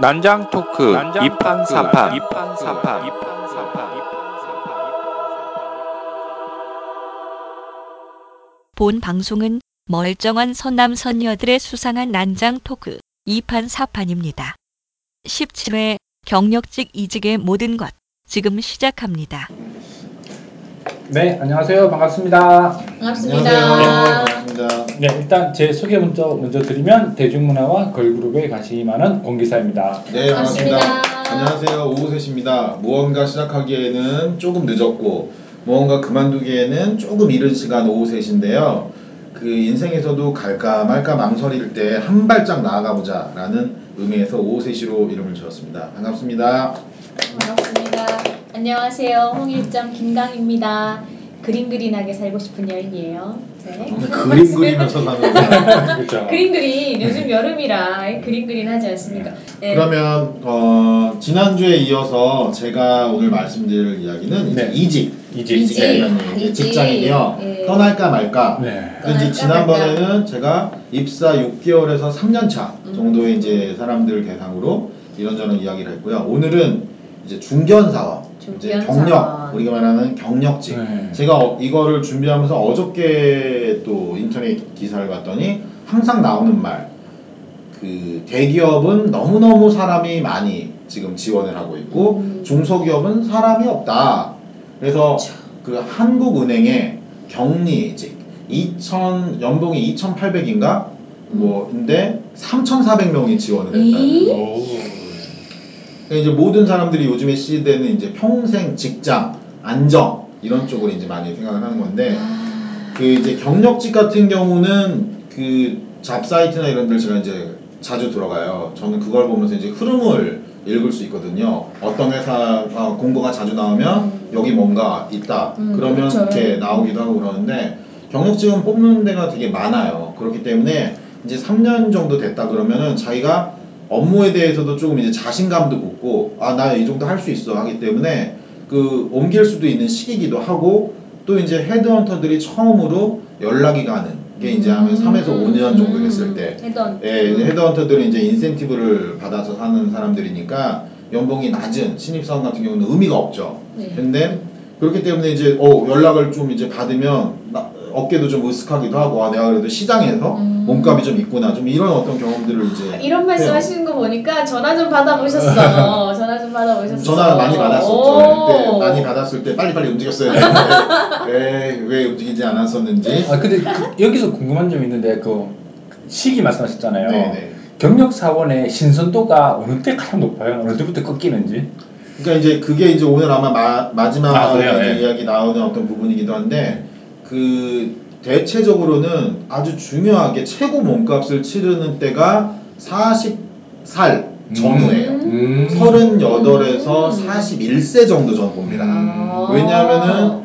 난장 토크 이판 사판 본 방송은 멀쩡한 선남 선녀들의 수상한 난장 토크 2판 4판입니다. 17회 경력직 이직의 모든 것 지금 시작합니다. 네, 안녕하세요. 반갑습니다. 반갑습니다. 안녕하세요. 반갑습니다. 네, 일단 제 소개 먼저 먼저 드리면 대중문화와 걸그룹에 관심이 많은 공기사입니다. 네, 반갑습니다. 반갑습니다. 안녕하세요. 오우셋입니다. 무언가 시작하기에는 조금 늦었고, 무언가 그만두기에는 조금 이른 시간 오우셋인데요. 그 인생에서도 갈까 말까 망설일 때 한 발짝 나아가 보자라는 의미에서 오우셋이로 이름을 지었습니다. 반갑습니다. 반갑습니다. 안녕하세요. 홍일점 김강입니다. 그림 그린하게 살고 싶은 여인이에요. 네. 저는 그림 그리면서 사는 사람. 그렇죠. 그림 그린 요즘 여름이라 그림 그린 하지 않습니까? 네. 그러면 어, 지난주에 이어서 제가 오늘 말씀드릴 이야기는 이제 네. 이직. 이직. 이직. 네, 이제 이직. 직장인이요. 네. 떠날까 말까. 네. 근데 이제 떠날까 지난번에는 제가 입사 6개월에서 3년 차 음. 정도의 이제 사람들 을 대상으로 이런저런 이야기를 했고요. 오늘은 이제 중견 사원, 이제 경력, 사원. 우리가 말하는 경력직. 네. 제가 어- 이거를 준비하면서 어저께 또 인터넷 기사를 봤더니 항상 나오는 말. 그 대기업은 너무너무 사람이 많이 지금 지원을 하고 있고 음. 중소기업은 사람이 없다. 그래서 그 한국은행의 격리직 2천 연봉이 2,800인가 뭐인데 3,400명이 지원을 했다. 이? 오. 그러니까 이제 모든 사람들이 요즘에 시대는 이제 평생 직장 안정 이런 쪽으로 이제 많이 생각을 하는 건데 아, 그 이제 경력직 같은 경우는 그 잡사이트나 이런 데를 제가 이제 자주 들어가요. 저는 그걸 보면서 이제 흐름을 읽을 수 있거든요. 어떤 회사가 공고가 자주 나오면 음. 여기 뭔가 있다. 음, 그러면 그렇죠. 이렇게 나오기도 하고 그러는데 경력직은 뽑는 데가 되게 많아요. 그렇기 때문에 이제 3년 정도 됐다 그러면은 자기가 업무에 대해서도 조금 이제 자신감도 붙고 아 나 이 정도 할 수 있어 하기 때문에 그 옮길 수도 있는 시기이기도 하고 또 이제 헤드헌터들이 처음으로 연락이 가는 게 이제 하면 3에서 5년 정도 됐을 때 해던. 예, 이제 헤드헌터들은 이제 인센티브를 받아서 사는 사람들이니까 연봉이 낮은 신입사원 같은 경우는 의미가 없죠. 네. 근데 그렇기 때문에 이제 어, 연락을 좀 이제 받으면 나- 어깨도 좀 으쓱하기도 하고 아 내가 그래도 시장에서 음. 몸값이 좀 있구나 좀 이런 어떤 경험들을 이제 이런 말씀 해요. 하시는 거 보니까 전화 좀 받아보셨어. 전화 좀 받아보셨어. 전화 많이 받았었죠. 오. 그때 많이 받았을 때 빨리빨리 움직였어야 되는데 왜, 왜 움직이지 않았었는지. 아 근데 그, 여기서 궁금한 점이 있는데 그 시기 말씀하셨잖아요. 네네. 경력 사원의 신선도가 어느 때 가장 높아요? 어느 때부터 꺾이는지? 그러니까 이제 그게 이제 오늘 아마 마, 마지막 아? 이제 예. 이야기 나오는 어떤 부분이기도 한데 그 대체적으로는 아주 중요하게 최고 몸값을 치르는 때가 40살 전후예요. 음. 38에서 41세 정도 전 봅니다. 아. 왜냐하면은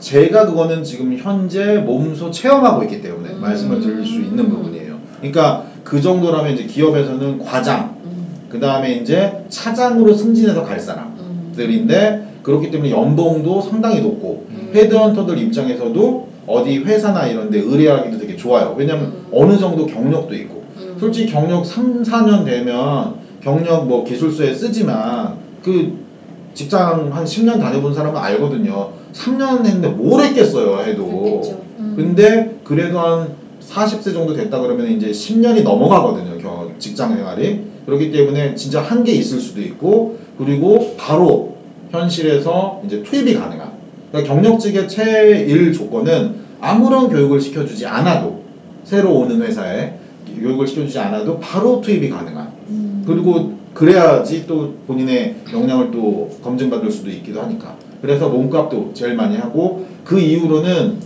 제가 그거는 지금 현재 몸소 체험하고 있기 때문에 음. 말씀을 드릴 수 있는 부분이에요. 그러니까 그 정도라면 이제 기업에서는 과장, 음, 그 다음에 이제 차장으로 승진해서 갈 음. 사람들인데 그렇기 때문에 연봉도 상당히 높고 음. 헤드헌터들 입장에서도 어디 회사나 이런 데 의뢰하기도 되게 좋아요. 왜냐면 음. 어느 정도 경력도 있고 음. 솔직히 경력 3, 4년 되면 경력 뭐 기술서에 쓰지만 그 직장 한 10년 다녀본 사람은 알거든요. 3년 했는데 뭘 했겠어요, 해도. 음. 근데 그래도 한 40세 정도 됐다 그러면 이제 10년이 넘어가거든요, 겨- 직장 생활이. 그렇기 때문에 진짜 한계 있을 수도 있고, 그리고 바로 현실에서 이제 투입이 가능한. 그러니까 경력직의 최일 조건은 아무런 교육을 시켜주지 않아도, 새로 오는 회사에 교육을 시켜주지 않아도 바로 투입이 가능한. 음. 그리고 그래야지 또 본인의 역량을 또 검증받을 수도 있기도 하니까. 그래서 몸값도 제일 많이 하고 그 이후로는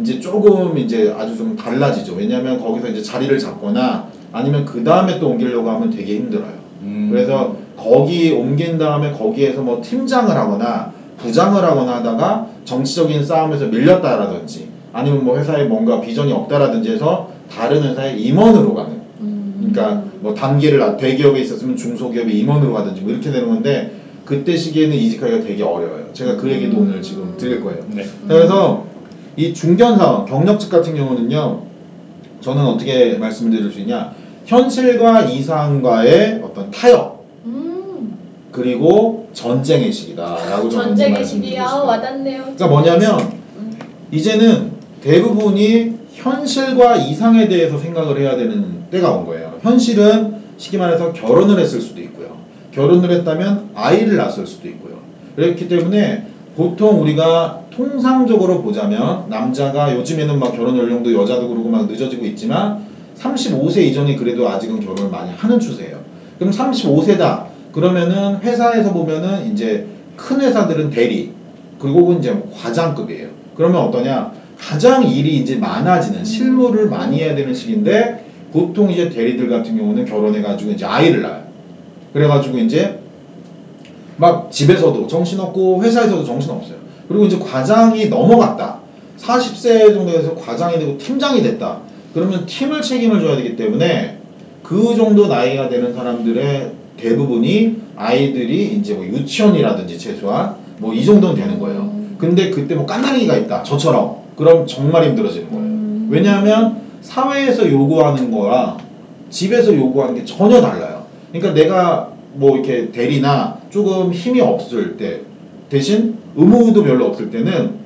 이제 조금 이제 아주 좀 달라지죠. 왜냐하면 거기서 이제 자리를 잡거나 아니면 그 다음에 또 옮기려고 하면 되게 힘들어요. 음. 그래서 거기 옮긴 다음에 거기에서 뭐 팀장을 하거나 부장을 하거나 하다가 정치적인 싸움에서 밀렸다라든지 아니면 뭐 회사에 뭔가 비전이 없다라든지 해서 다른 회사에 임원으로 가는 음. 그러니까 뭐 단계를 나- 대기업에 있었으면 중소기업에 임원으로 가든지 뭐 이렇게 되는 건데 그때 시기에는 이직하기가 되게 어려워요. 제가 그 얘기도 음. 오늘 지금 드릴 거예요. 네. 그래서 이 중견사원, 경력직 같은 경우는요, 저는 어떻게 말씀드릴 수 있냐, 현실과 이상과의 어떤 타협, 그리고 전쟁의 시기다라고 전쟁의 시기야. 와닿네요. 그러니까 뭐냐면 음. 이제는 대부분이 현실과 이상에 대해서 생각을 해야 되는 때가 온 거예요. 현실은 쉽게 말해서 결혼을 했을 수도 있고요. 결혼을 했다면 아이를 낳았을 수도 있고요. 그렇기 때문에 보통 우리가 통상적으로 보자면 남자가 요즘에는 막 결혼 연령도 여자도 그러고 막 늦어지고 있지만 35세 이전이 그래도 아직은 결혼을 많이 하는 추세예요. 그럼 35세다. 그러면은 회사에서 보면은 이제 큰 회사들은 대리 그리고 이제 뭐 과장급이에요. 그러면 어떠냐? 가장 일이 이제 많아지는 실무를 많이 해야 되는 시기인데 보통 이제 대리들 같은 경우는 결혼해가지고 이제 아이를 낳아요. 그래가지고 이제 막 집에서도 정신없고 회사에서도 정신없어요. 그리고 이제 과장이 넘어갔다. 40세 정도 돼서 과장이 되고 팀장이 됐다. 그러면 팀을 책임을 져야 되기 때문에 그 정도 나이가 되는 사람들의 대부분이 아이들이 이제 뭐 유치원이라든지 최소한 뭐 이 정도는 되는 거예요. 근데 그때 뭐 깐난이가 있다. 저처럼. 그럼 정말 힘들어지는 거예요. 왜냐하면 사회에서 요구하는 거랑 집에서 요구하는 게 전혀 달라요. 그러니까 내가 뭐 이렇게 대리나 조금 힘이 없을 때 대신 의무도 별로 없을 때는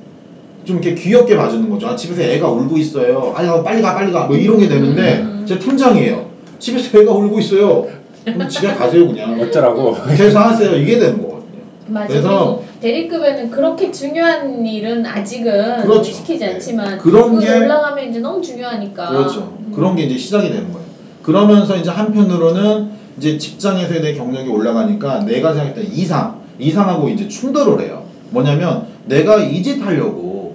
좀 이렇게 귀엽게 봐주는 거죠. 아, 집에서 애가 울고 있어요. 아야 빨리 가 빨리 가. 뭐 이런 게 되는데 음. 제 팀장이에요. 집에서 애가 울고 있어요. 그럼 집에 가세요 그냥. 어쩌라고. 계산하세요. 이게 되는 거거든요. 맞아. 그래서- 대리급에는 그렇게 중요한 일은 아직은 그렇죠. 시키지 네. 않지만 그런 게- 올라가면 이제 너무 중요하니까. 그렇죠. 음. 그런 게 이제 시작이 되는 거예요. 그러면서 이제 한편으로는 이제 직장에서의 내 경력이 올라가니까 내가 생각했던 이상, 이상하고 이제 충돌을 해요. 뭐냐면 내가 이 짓 하려고 음.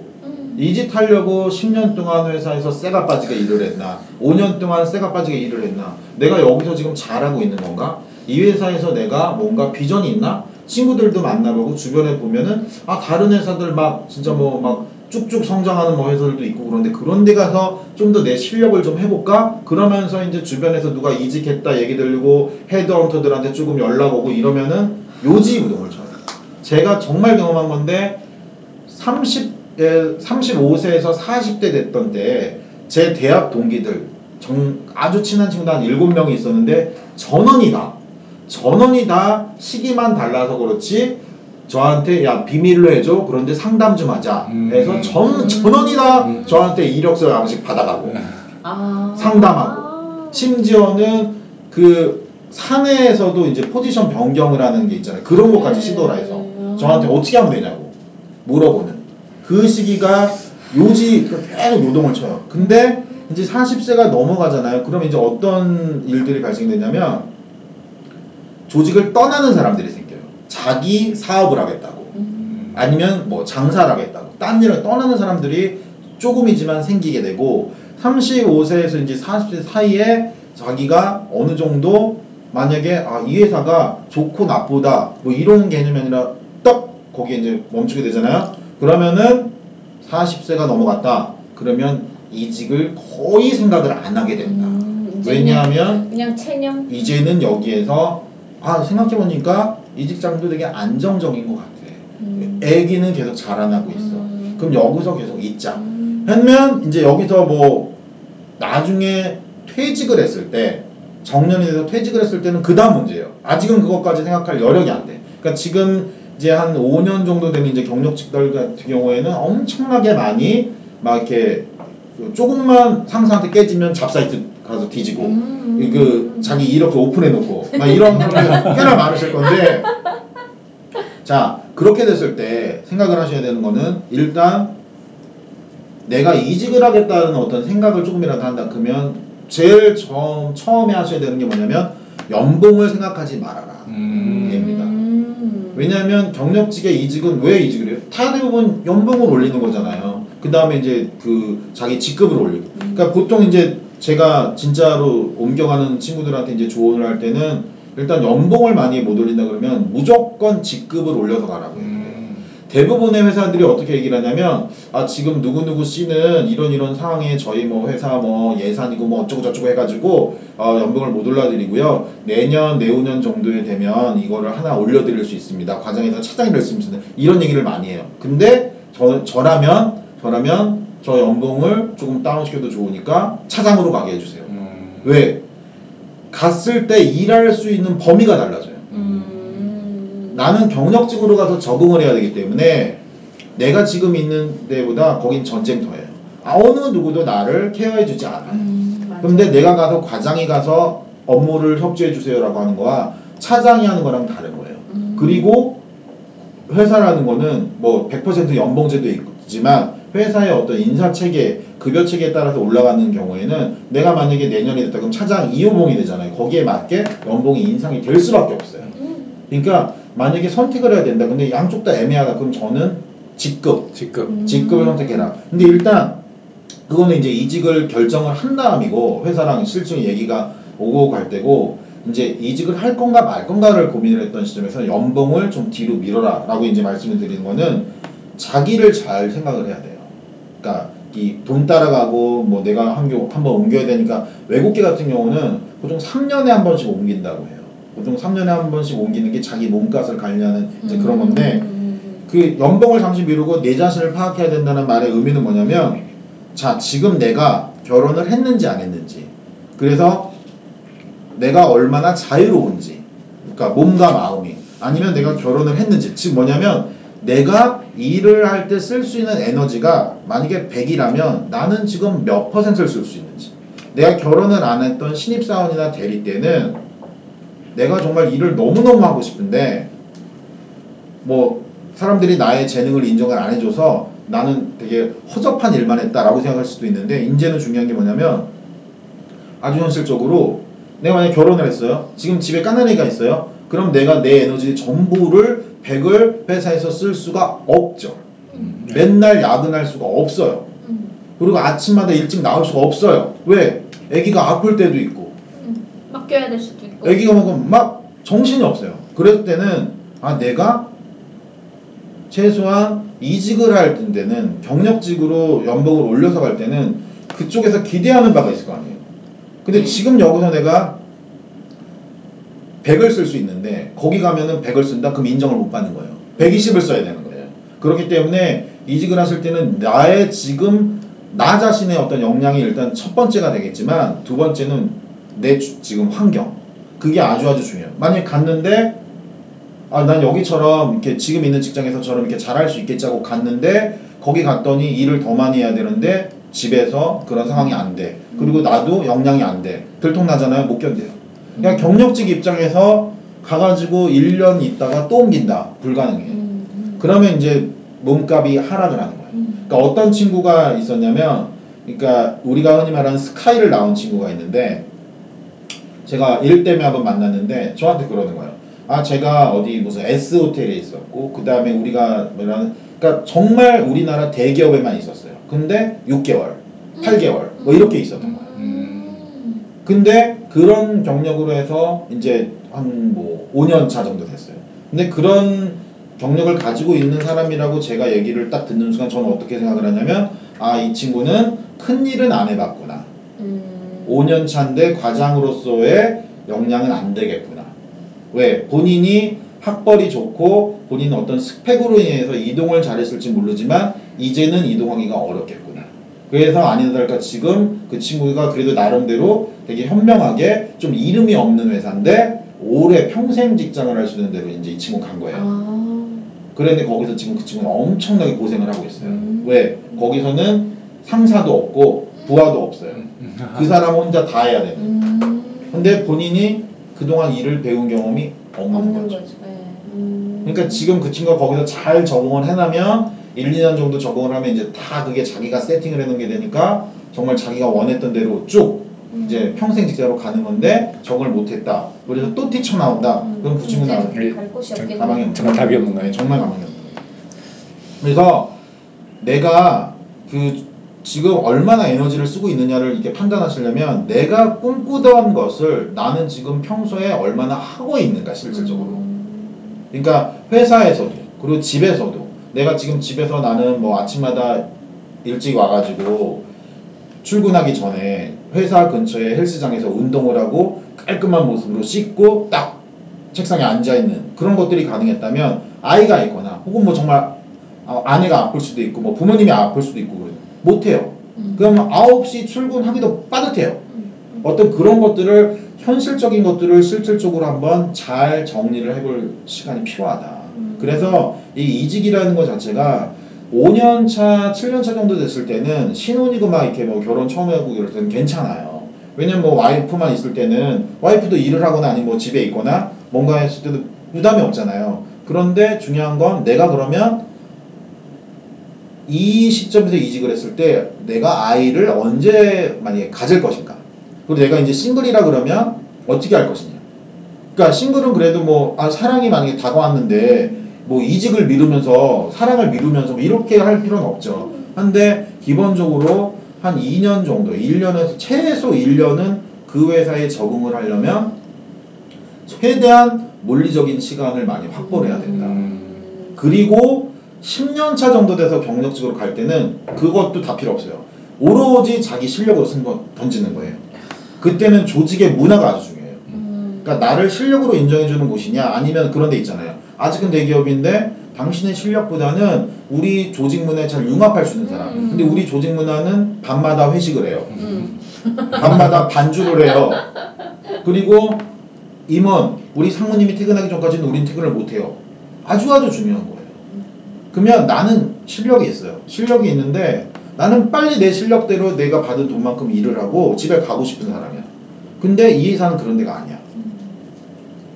이짓 하려고 10년 동안 회사에서 쇠가 빠지게 일을 했나? 5년 동안 쇠가 빠지게 일을 했나? 내가 여기서 지금 잘하고 있는 건가? 이 회사에서 내가 뭔가 비전이 있나? 친구들도 만나보고 주변에 보면은 아 다른 회사들 막 진짜 뭐 막 쭉쭉 성장하는 뭐 회사들도 있고 그런데 그런 데 가서 좀 더 내 실력을 좀 해볼까? 그러면서 이제 주변에서 누가 이직했다 얘기 들리고 헤드헌터들한테 조금 연락 오고 이러면은 요지부동을 쳐요. 제가 정말 경험한 건데 30, 35세에서 40대 됐던 때 제 대학 동기들 정, 아주 친한 친구들 한 7명이 있었는데 전원이 다 전원이 다 시기만 달라서 그렇지 저한테 야 비밀로 해줘 그런데 상담 좀 하자 음. 해서 전, 전원이 다 음. 저한테 이력서 한 번씩 받아가고 아. 상담하고. 아. 심지어는 그 사내에서도 이제 포지션 변경을 하는 게 있잖아요 그런 것까지 네. 시도를 해서 저한테 어떻게 하면 되냐고 물어보는 그 시기가 요지 그 계속 요동을 쳐요. 근데 이제 40세가 넘어가잖아요. 그럼 이제 어떤 일들이 발생되냐면 조직을 떠나는 사람들이 생겨요. 자기 사업을 하겠다고. 음. 아니면 뭐 장사를 하겠다고. 딴 일을 떠나는 사람들이 조금이지만 생기게 되고 35세에서 이제 40세 사이에 자기가 어느 정도 만약에 아, 이 회사가 좋고 나쁘다 뭐 이런 개념이 아니라 딱 거기에 이제 멈추게 되잖아요. 그러면은 40세가 넘어갔다. 그러면 이직을 거의 생각을 안 하게 된다. 음, 왜냐하면 그냥, 그냥 체념. 이제는 여기에서 아 생각해 보니까 이 직장도 되게 안정적인 것 같아. 음. 애기는 계속 자라나고 있어. 음. 그럼 여기서 계속 있자. 음. 하면 이제 여기서 뭐 나중에 퇴직을 했을 때 정년이 돼서 퇴직을 했을 때는 그 다음 문제예요. 아직은 그것까지 생각할 여력이 안 돼. 그러니까 지금 이제 한 5년 정도 되는 이제 경력직들 같은 경우에는 엄청나게 많이 막 이렇게 그 조금만 상사한테 깨지면 잡사이트 가서 뒤지고 음. 그 자기 이력서 오픈해 놓고 막 이런 분들 꽤나 많으실 건데 자 그렇게 됐을 때 생각을 하셔야 되는 거는 일단 내가 이직을 하겠다는 어떤 생각을 조금이라도 한다 그러면 제일 처음, 처음에 하셔야 되는 게 뭐냐면 연봉을 생각하지 말아라 음. 됩니다. 음. 왜냐하면 경력직의 이직은 왜 이직을 해요? 다 대부분 연봉을 올리는 거잖아요. 그 다음에 이제 그 자기 직급을 올리고. 그러니까 보통 이제 제가 진짜로 옮겨가는 친구들한테 이제 조언을 할 때는 일단 연봉을 많이 못 올린다 그러면 무조건 직급을 올려서 가라고 해요. 음. 대부분의 회사들이 어떻게 얘기를 하냐면 아 지금 누구누구 씨는 이런 이런 상황에 저희 뭐 회사 뭐 예산이고 뭐 어쩌고 저쩌고 해가지고 어, 연봉을 못 올려드리고요 내년 내후년 정도에 되면 이거를 하나 올려드릴 수 있습니다 과장에서 차장이 될 수 있습니다 이런 얘기를 많이 해요 근데 저, 저라면 저라면 저 연봉을 조금 다운시켜도 좋으니까 차장으로 가게 해주세요 음. 왜 갔을 때 일할 수 있는 범위가 달라져요 음. 나는 경력직으로 가서 적응을 해야 되기 때문에 내가 지금 있는 데보다 거긴 전쟁터예요. 아, 어느 누구도 나를 케어해 주지 않아요. 음. 근데 내가 가서 과장이 가서 업무를 협조해 주세요라고 하는 거와 차장이 하는 거랑 다른 거예요. 음. 그리고 회사라는 거는 뭐 100% 연봉제도 있지만 회사의 어떤 인사 체계, 급여 체계에 따라서 올라가는 경우에는 내가 만약에 내년이 됐다 그럼 차장 2호봉이 되잖아요. 거기에 맞게 연봉이 인상이 될 수밖에 없어요. 음. 그러니까 만약에 선택을 해야 된다. 근데 양쪽 다 애매하다. 그럼 저는 직급, 직급. 음. 직급을 선택해라. 근데 일단 그거는 이제 이직을 결정을 한 다음이고 회사랑 실제 얘기가 오고 갈 때고 이제 이직을 할 건가 말 건가를 고민을 했던 시점에서 연봉을 좀 뒤로 미뤄라라고 이제 말씀을 드리는 거는 자기를 잘 생각을 해야 돼요. 그러니까 이 돈 따라가고 뭐 내가 한번 옮겨야 되니까 외국계 같은 경우는 보통 3년에 한 번씩 옮긴다고 해요. 보통 3년에 한 번씩 옮기는 게 자기 몸값을 관리하는 이제 그런 건데 음. 그 연봉을 잠시 미루고 내 자신을 파악해야 된다는 말의 의미는 뭐냐면 자 지금 내가 결혼을 했는지 안 했는지. 그래서 내가 얼마나 자유로운지. 그러니까 몸과 마음이. 아니면 내가 결혼을 했는지. 즉 뭐냐면 내가 일을 할 때 쓸 수 있는 에너지가 만약에 100이라면 나는 지금 몇 퍼센트를 쓸 수 있는지. 내가 결혼을 안 했던 신입사원이나 대리 때는 내가 정말 일을 너무너무 하고 싶은데 뭐 사람들이 나의 재능을 인정을 안 해줘서 나는 되게 허접한 일만 했다라고 생각할 수도 있는데 이제는 중요한 게 뭐냐면 아주 현실적으로 내가 만약에 결혼을 했어요. 지금 집에 까나니가 있어요. 그럼 내가 내 에너지 전부를 100을 회사에서 쓸 수가 없죠. 음, 네. 맨날 야근할 수가 없어요. 음. 그리고 아침마다 일찍 나올 수가 없어요. 왜? 아기가 아플 때도 있고 음. 맡겨야 될 수도 아기가 먹으면 막 정신이 없어요. 그럴 때는 아 내가 최소한 이직을 할 때는 경력직으로 연봉을 올려서 갈 때는 그쪽에서 기대하는 바가 있을 거 아니에요. 근데 지금 여기서 내가 100을 쓸 수 있는데 거기 가면은 100을 쓴다? 그럼 인정을 못 받는 거예요. 120을 써야 되는 거예요. 그렇기 때문에 이직을 하실 때는 나의 지금 나 자신의 어떤 역량이 일단 첫 번째가 되겠지만 두 번째는 내 주- 지금 환경 그게 아주 아주 중요해요. 만약에 갔는데 아 난 여기처럼 이렇게 지금 있는 직장에서처럼 이렇게 잘할 수 있겠지 하고 갔는데 거기 갔더니 일을 더 많이 해야 되는데 집에서 그런 상황이 안 돼. 그리고 나도 역량이 안 돼. 들통나잖아요. 못 견뎌요. 그냥 경력직 입장에서 가가지고 1년 있다가 또 옮긴다. 불가능해. 음. 음. 그러면 이제 몸값이 하락을 하는 거예요. 음. 그러니까 어떤 친구가 있었냐면, 그러니까 우리가 흔히 말하는 스카이를 나온 친구가 있는데, 제가 일 때문에 한번 만났는데 저한테 그러는 거예요. 아 제가 어디 무슨 S 호텔에 있었고 그 다음에 우리가 뭐라는 그러니까 정말 우리나라 대기업에만 있었어요. 근데 6개월, 8개월 뭐 이렇게 있었던 거예요. 음. 근데 그런 경력으로 해서 이제 한 뭐 5년 차 정도 됐어요. 근데 그런 경력을 가지고 있는 사람이라고 제가 얘기를 딱 듣는 순간 저는 어떻게 생각을 하냐면 아 이 친구는 큰 일은 안 해봤구나. 음. 5년 차인데 과장으로서의 역량은 안 되겠구나. 왜? 본인이 학벌이 좋고 본인은 어떤 스펙으로 인해서 이동을 잘했을지 모르지만 이제는 이동하기가 어렵겠구나. 그래서 아니나 다를까 지금 그 친구가 그래도 나름대로 되게 현명하게 좀 이름이 없는 회사인데 오래 평생 직장을 할 수 있는 대로 이제 이 친구 간 거예요. 아. 그런데 거기서 지금 그 친구는 엄청나게 고생을 하고 있어요. 음. 왜? 거기서는 상사도 없고 부하도 없어요. 그 사람 혼자 다 해야 되는. 음. 근데 본인이 그동안 일을 배운 경험이 없는, 없는 거죠. 거죠. 네. 음. 그러니까 지금 그 친구가 거기서 잘 적응을 해나면 1, 2년 정도 적응을 하면 이제 다 그게 자기가 세팅을 해놓은 게 되니까 정말 자기가 원했던 대로 쭉 음. 이제 평생 직장으로 가는 건데 적응을 못했다. 그래서 또 뛰쳐나온다. 음. 그럼 그 친구는 이제 나는 갈 곳이 정- 없겠네. 가망이 없는 정말 답이 없는 거예요. 정말 가망이 없는 거예요. 그래서 내가 그 지금 얼마나 에너지를 쓰고 있느냐를 이렇게 판단하시려면 내가 꿈꾸던 것을 나는 지금 평소에 얼마나 하고 있는가 실질적으로. 음. 그러니까 회사에서도 그리고 집에서도 내가 지금 집에서 나는 뭐 아침마다 일찍 와가지고 출근하기 전에 회사 근처에 헬스장에서 운동을 하고 깔끔한 모습으로 씻고 딱 책상에 앉아 있는 그런 것들이 가능했다면 아이가 있거나 혹은 뭐 정말 아, 아내가 아플 수도 있고 뭐 부모님이 아플 수도 있고. 못해요. 음. 그럼 9시 출근하기도 빠듯해요. 음. 어떤 그런 것들을 현실적인 것들을 실질적으로 한번 잘 정리를 해볼 시간이 필요하다. 음. 그래서 이 이직이라는 것 자체가 5년 차, 7년 차 정도 됐을 때는 신혼이고 막 이렇게 뭐 결혼 처음 하고 이럴 때는 괜찮아요. 왜냐면 뭐 와이프만 있을 때는 와이프도 일을 하거나 아니면 뭐 집에 있거나 뭔가 했을 때도 부담이 없잖아요. 그런데 중요한 건 내가 그러면 이 시점에서 이직을 했을 때 내가 아이를 언제 만약에 가질 것인가. 그리고 내가 이제 싱글이라 그러면 어떻게 할 것이냐. 그러니까 싱글은 그래도 뭐 아, 사랑이 만약에 다가왔는데 뭐 이직을 미루면서 사랑을 미루면서 뭐 이렇게 할 필요는 없죠. 한데 기본적으로 한 2년 정도, 1년에서 최소 1년은 그 회사에 적응을 하려면 최대한 물리적인 시간을 많이 확보를 해야 된다. 음. 그리고 10년 차 정도 돼서 경력직으로 갈 때는 그것도 다 필요 없어요. 오로지 자기 실력으로 승 던지는 거예요. 그때는 조직의 문화가 아주 중요해요. 음. 그러니까 나를 실력으로 인정해주는 곳이냐 아니면 그런 데 있잖아요. 아직은 대기업인데 당신의 실력보다는 우리 조직 문화에 잘 융합할 수 있는 사람. 음. 근데 우리 조직 문화는 밤마다 회식을 해요. 음. 밤마다 반주를 해요. 그리고 임원, 우리 상무님이 퇴근하기 전까지는 우린 퇴근을 못 해요. 아주 아주 중요한 거예요. 그러면 나는 실력이 있어요. 실력이 있는데 나는 빨리 내 실력대로 내가 받은 돈만큼 일을 하고 집에 가고 싶은 사람이야. 근데 이 회사는 그런 데가 아니야.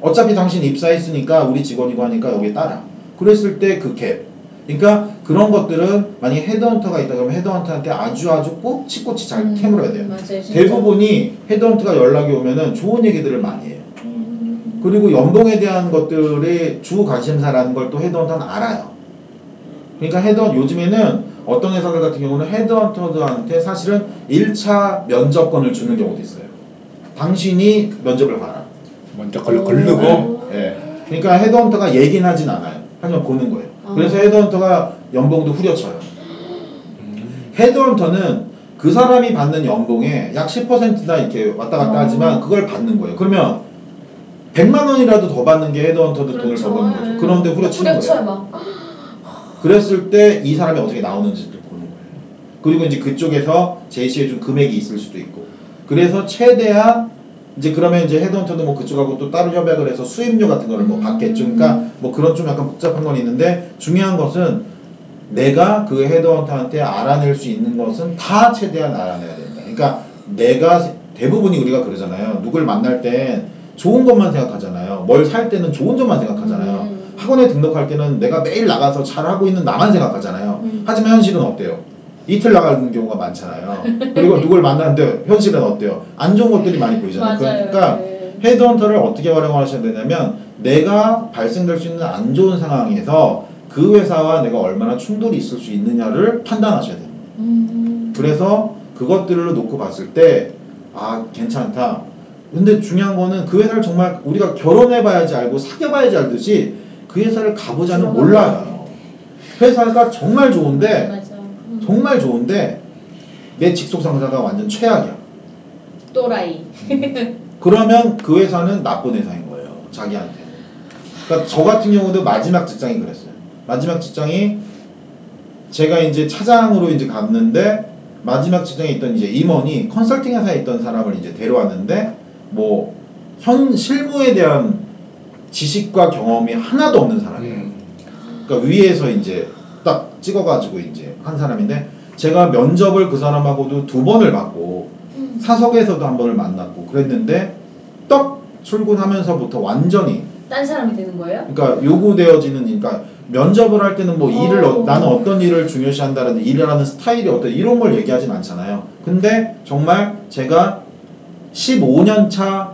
어차피 당신 입사했으니까 우리 직원이고 하니까 여기에 따라. 그랬을 때 그 갭. 그러니까 그런 것들은 만약에 헤드헌터가 있다 그러면 헤드헌터한테 아주 아주 꼬치꼬치 잘 음. 캐물어야 돼요. 맞아요. 대부분이 헤드헌트가 연락이 오면은 좋은 얘기들을 많이 해요. 음. 그리고 연봉에 대한 것들의 주 관심사라는 걸 또 헤드헌터는 알아요. 그러니까 헤드헌 요즘에는 어떤 회사들 같은 경우는 헤드헌터들한테 사실은 1차 면접권을 주는 경우도 있어요. 당신이 면접을 봐라. 먼저 걸, 걸르고 예. 그러니까 헤드헌터가 얘기는 하진 않아요. 하지만 보는 거예요. 그래서 어. 헤드헌터가 연봉도 후려쳐요. 헤드헌터는 그 사람이 받는 연봉에 약 10%나 이렇게 왔다 갔다 어. 하지만 그걸 받는 거예요. 그러면 100만 원이라도 더 받는 게 헤드헌터도 돈을 그렇죠. 더 버는 거죠. 예. 그런데 후려치는 후려쳐요, 거예요. 막. 그랬을 때 이 사람이 어떻게 나오는지를 보는 거예요. 그리고 이제 그쪽에서 제시해 준 금액이 있을 수도 있고. 그래서 최대한 이제 그러면 이제 헤드헌터도 뭐 그쪽하고 또 따로 협약을 해서 수임료 같은 거를 뭐 음. 받겠죠. 그러니까 뭐 그런 좀 약간 복잡한 건 있는데 중요한 것은 내가 그 헤드헌터한테 알아낼 수 있는 것은 다 최대한 알아내야 된다. 그러니까 내가 대부분이 우리가 그러잖아요. 누굴 만날 땐 좋은 것만 생각하잖아요. 뭘 살 때는 좋은 점만 생각하잖아요. 음. 학원에 등록할 때는 내가 매일 나가서 잘하고 있는 나만 생각하잖아요. 음. 하지만 현실은 어때요? 이틀 나가는 경우가 많잖아요. 그리고 누굴 만났는데 현실은 어때요? 안 좋은 것들이 많이 보이잖아요. 맞아요. 그러니까 네. 헤드헌터를 어떻게 활용하셔야 되냐면 내가 발생될 수 있는 안 좋은 상황에서 그 회사와 내가 얼마나 충돌이 있을 수 있느냐를 판단하셔야 됩니다. 음. 그래서 그것들을 놓고 봤을 때, 아, 괜찮다. 근데 중요한 거는 그 회사를 정말 우리가 결혼해봐야지 알고 사귀어봐야지 알듯이 그 회사를 가보자는 몰라요. 회사가 정말 좋은데. 음. 정말 좋은데, 내 직속 상사가 완전 최악이야. 또라이. 그러면 그 회사는 나쁜 회사인 거예요. 자기한테. 그러니까 저 같은 경우도 마지막 직장이 그랬어요. 마지막 직장이 제가 이제 차장으로 이제 갔는데 마지막 직장에 있던 이제 임원이 컨설팅 회사에 있던 사람을 이제 데려왔는데 뭐 현 실무에 대한 지식과 경험이 하나도 없는 사람이에요. 음. 그러니까 위에서 이제 딱 찍어가지고 이제 한 사람인데 제가 면접을 그 사람하고도 두 번을 받고 음. 사석에서도 한 번을 만났고 그랬는데 떡 출근하면서부터 완전히 딴 사람이 되는 거예요? 그러니까 요구되어지는 그러니까 면접을 할 때는 뭐 일을 어, 어. 나는 어떤 일을 중요시한다는 일을 하는 스타일이 어때 이런 걸 얘기하진 않잖아요. 근데 정말 제가 15년 차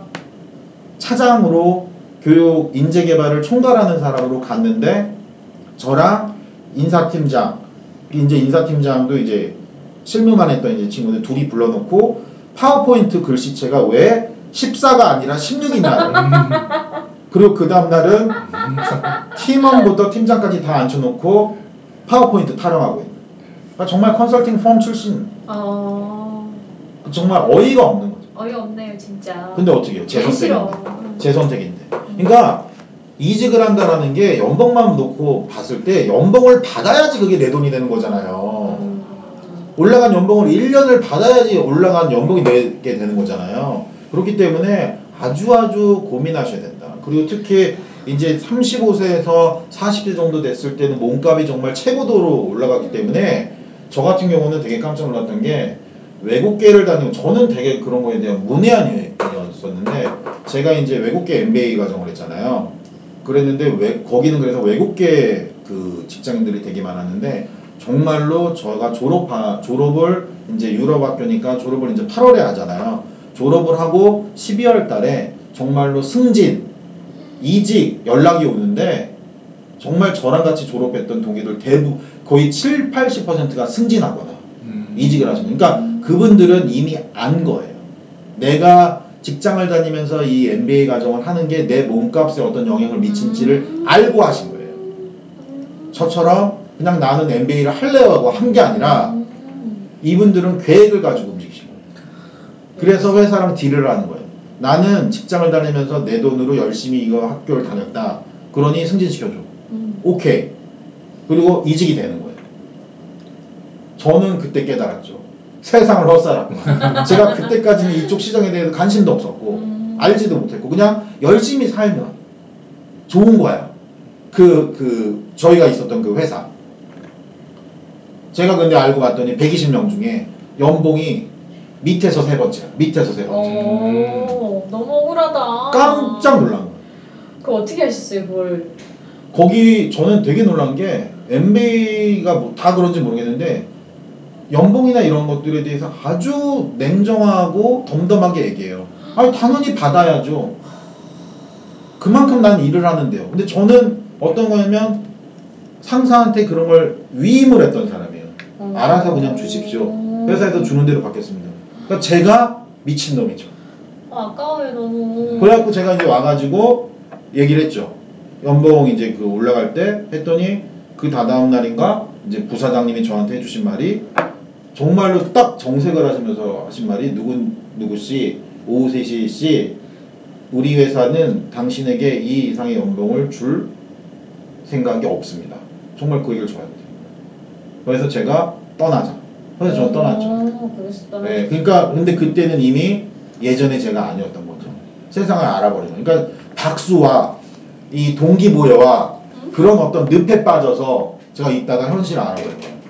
차장으로 교육 인재 개발을 총괄하는 사람으로 갔는데 저랑 인사팀장 이제 인사팀장도 이제 실무만 했던 이제 친구들 둘이 불러놓고 파워포인트 글씨체가 왜 14가 아니라 16이냐 그리고 그 다음날은 팀원부터 팀장까지 다 앉혀놓고 파워포인트 타령하고 있는 그러니까 정말 컨설팅 펌 출신 어. 정말 어이가 없는 거죠 어이없네요, 진짜. 근데 어떻게 해요 제. 음. 제 선택인데 그러니까 이직을 한다라는 게 연봉만 놓고 봤을 때 연봉을 받아야지 그게 내 돈이 되는 거잖아요 음. 올라간 연봉을 1년을 받아야지 올라간 연봉이 내게 되는 거잖아요. 그렇기 때문에 아주 아주 고민하셔야 된다. 그리고 특히 이제 35세에서 40세 정도 됐을 때는 몸값이 정말 최고도로 올라갔기 때문에 저 같은 경우는 되게 깜짝 놀랐던 게 외국계를 다니고 저는 되게 그런 거에 대한 문외한이었었는데 제가 이제 외국계 MBA 과정을 했잖아요. 그랬는데 왜 거기는 그래서 외국계 그 직장인들이 되게 많았는데 정말로 저가 졸업하 졸업을 이제 유럽 학교니까 졸업을 이제 8월에 하잖아요. 졸업을 하고 12월 달에 정말로 승진, 이직 연락이 오는데 정말 저랑 같이 졸업했던 동기들 대부분 거의 7, 80%가 승진하거나 음. 이직을 하시는 그러니까 그분들은 이미 안 거예요. 내가 직장을 다니면서 이 MBA 과정을 하는 게 내 몸값에 어떤 영향을 미친지를 알고 하신 거예요. 저처럼 그냥 나는 MBA를 할래요 하고 한 게 아니라 이분들은 계획을 가지고 움직이신 거예요. 그래서 회사랑 딜을 하는 거예요. 나는 직장을 다니면서 내 돈으로 열심히 이거 학교를 다녔다. 그러니 승진시켜줘. 음. 오케이. 그리고 이직이 되는 거예요. 저는 그때 깨달았죠. 세상을 헛살았구나. 제가 그때까지는 이쪽 시장에 대해서 관심도 없었고, 음. 알지도 못했고, 그냥 열심히 살면 좋은 거야. 그, 그, 저희가 있었던 그 회사. 제가 근데 알고 봤더니 120명 중에 연봉이 밑에서 세 번째야. 밑에서 세 번째. 오, 너무 억울하다. 깜짝 놀란 거야. 그거 어떻게 하셨어요, 그걸? 거기 저는 되게 놀란 게 MBA가 뭐 다 그런지 모르겠는데 연봉이나 이런 것들에 대해서 아주 냉정하고 덤덤하게 얘기해요. 아니 당연히 받아야죠. 그만큼 난 일을 하는데요. 근데 저는 어떤 거냐면 상사한테 그런 걸 위임을 했던 사람이에요. 어. 알아서 그냥 주십시오. 회사에서 주는 대로 받겠습니다. 그러니까 제가 미친 놈이죠. 아, 아까워요, 너무. 그래갖고 제가 이제 와가지고 얘기를 했죠. 연봉 이제 그 올라갈 때 했더니 그 다다음 날인가 이제 부사장님이 저한테 해주신 말이 정말로 딱 정색을 하시면서 하신 말이 누군 누구 씨 오세시 씨 우리 회사는 당신에게 이 이상의 연봉을 줄 생각이 없습니다. 정말 그 얘기를 저한테. 그래서 제가 떠나자. 그래서 저는 떠났죠. 떠났죠. 네, 그러니까 근데 그때는 이미 예전에 제가 아니었던 거죠. 세상을 알아버리는. 그러니까 박수와 이 동기부여와 그런 어떤 늪에 빠져서 제가 있다가 현실을 알아버린 거예요.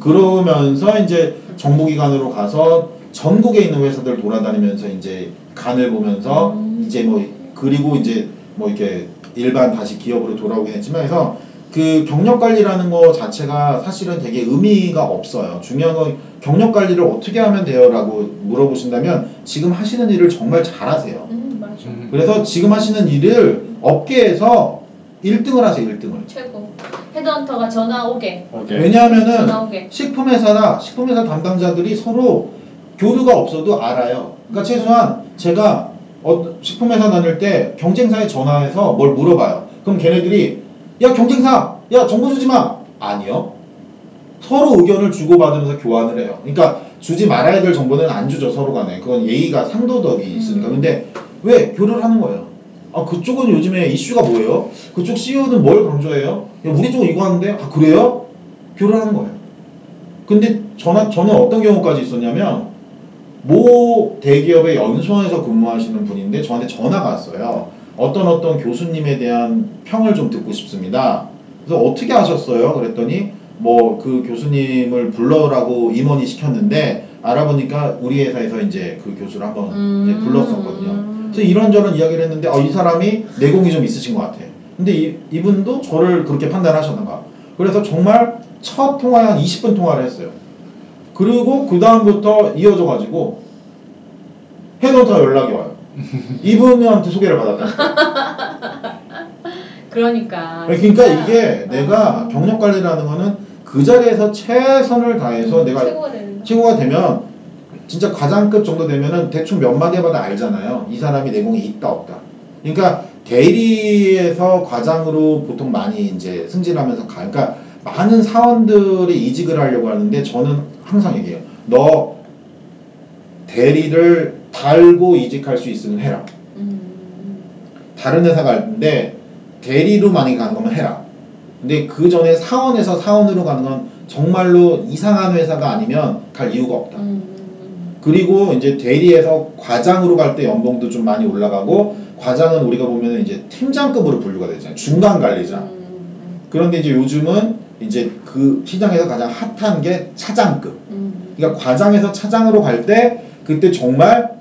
그러면서 이제 정보기관으로 가서 전국에 있는 회사들 돌아다니면서 이제 간을 보면서 음. 이제 뭐 그리고 이제 뭐 이렇게 일반 다시 기업으로 돌아오긴 했지만 해서 그 경력 관리라는 거 자체가 사실은 되게 의미가 없어요. 중요한 건 경력 관리를 어떻게 하면 돼요라고 물어보신다면 지금 하시는 일을 정말 잘하세요. 음, 맞아. 음. 그래서 지금 하시는 일을 업계에서 1등을 하세요, 1등을. 최고. 헤드헌터가 전화 오게. 오케이. 왜냐하면은 오게. 식품회사나 식품회사 담당자들이 서로 교류가 없어도 알아요. 그러니까 최소한 제가 어, 식품회사 다닐 때 경쟁사에 전화해서 뭘 물어봐요. 그럼 걔네들이 야 경쟁사 야 정보 주지 마 아니요. 서로 의견을 주고받으면서 교환을 해요. 그러니까 주지 말아야 될 정보는 안 주죠 서로 간에. 그건 예의가 상도덕이 있으니까. 근데 왜 교류를 하는 거예요? 아 그쪽은 요즘에 이슈가 뭐예요? 그쪽 CEO는 뭘 강조해요? 야 우리 쪽 이거 하는데 아 그래요? 교류를 하는 거예요. 근데 저는, 저는 어떤 경우까지 있었냐면 모 대기업의 연수원에서 근무하시는 분인데 저한테 전화가 왔어요. 어떤 어떤 교수님에 대한 평을 좀 듣고 싶습니다. 그래서 어떻게 하셨어요? 그랬더니 뭐 그 교수님을 불러라고 임원이 시켰는데 알아보니까 우리 회사에서 이제 그 교수를 한번 이제 음. 불렀었거든요. 그래서 이런저런 이야기를 했는데 어, 이 사람이 내공이 좀 있으신 것 같아. 근데 이, 이분도 저를 그렇게 판단하셨는가. 그래서 정말 첫 통화에 한 20분 통화를 했어요. 그리고 그 다음부터 이어져 가지고 헤드헌터 연락이 와요. 이분한테 소개를 받았다. 그러니까. 그러니까 진짜. 이게 내가 아. 경력 관리라는 거는 그 자리에서 최선을 다해서 음, 내가 최고가 되면 진짜 과장급 정도 되면은 대충 몇 마디 해봐도 알잖아요. 이 사람이 내공이 있다 없다. 그러니까 대리에서 과장으로 보통 많이 이제 승진하면서 가. 그러니까 많은 사원들이 이직을 하려고 하는데 저는 항상 얘기해요. 너 대리를 달고 이직할 수 있으면 해라. 음. 다른 회사 갈 텐데 대리로 많이 가는 거면 해라. 근데 그 전에 사원에서 사원으로 가는 건 정말로 이상한 회사가 아니면 갈 이유가 없다. 음. 그리고 이제 대리에서 과장으로 갈 때 연봉도 좀 많이 올라가고 과장은 우리가 보면 이제 팀장급으로 분류가 되잖아요. 중간 관리자. 음, 그런데 이제 요즘은 이제 그 시장에서 가장 핫한 게 차장급. 음, 그러니까 과장에서 차장으로 갈 때 그때 정말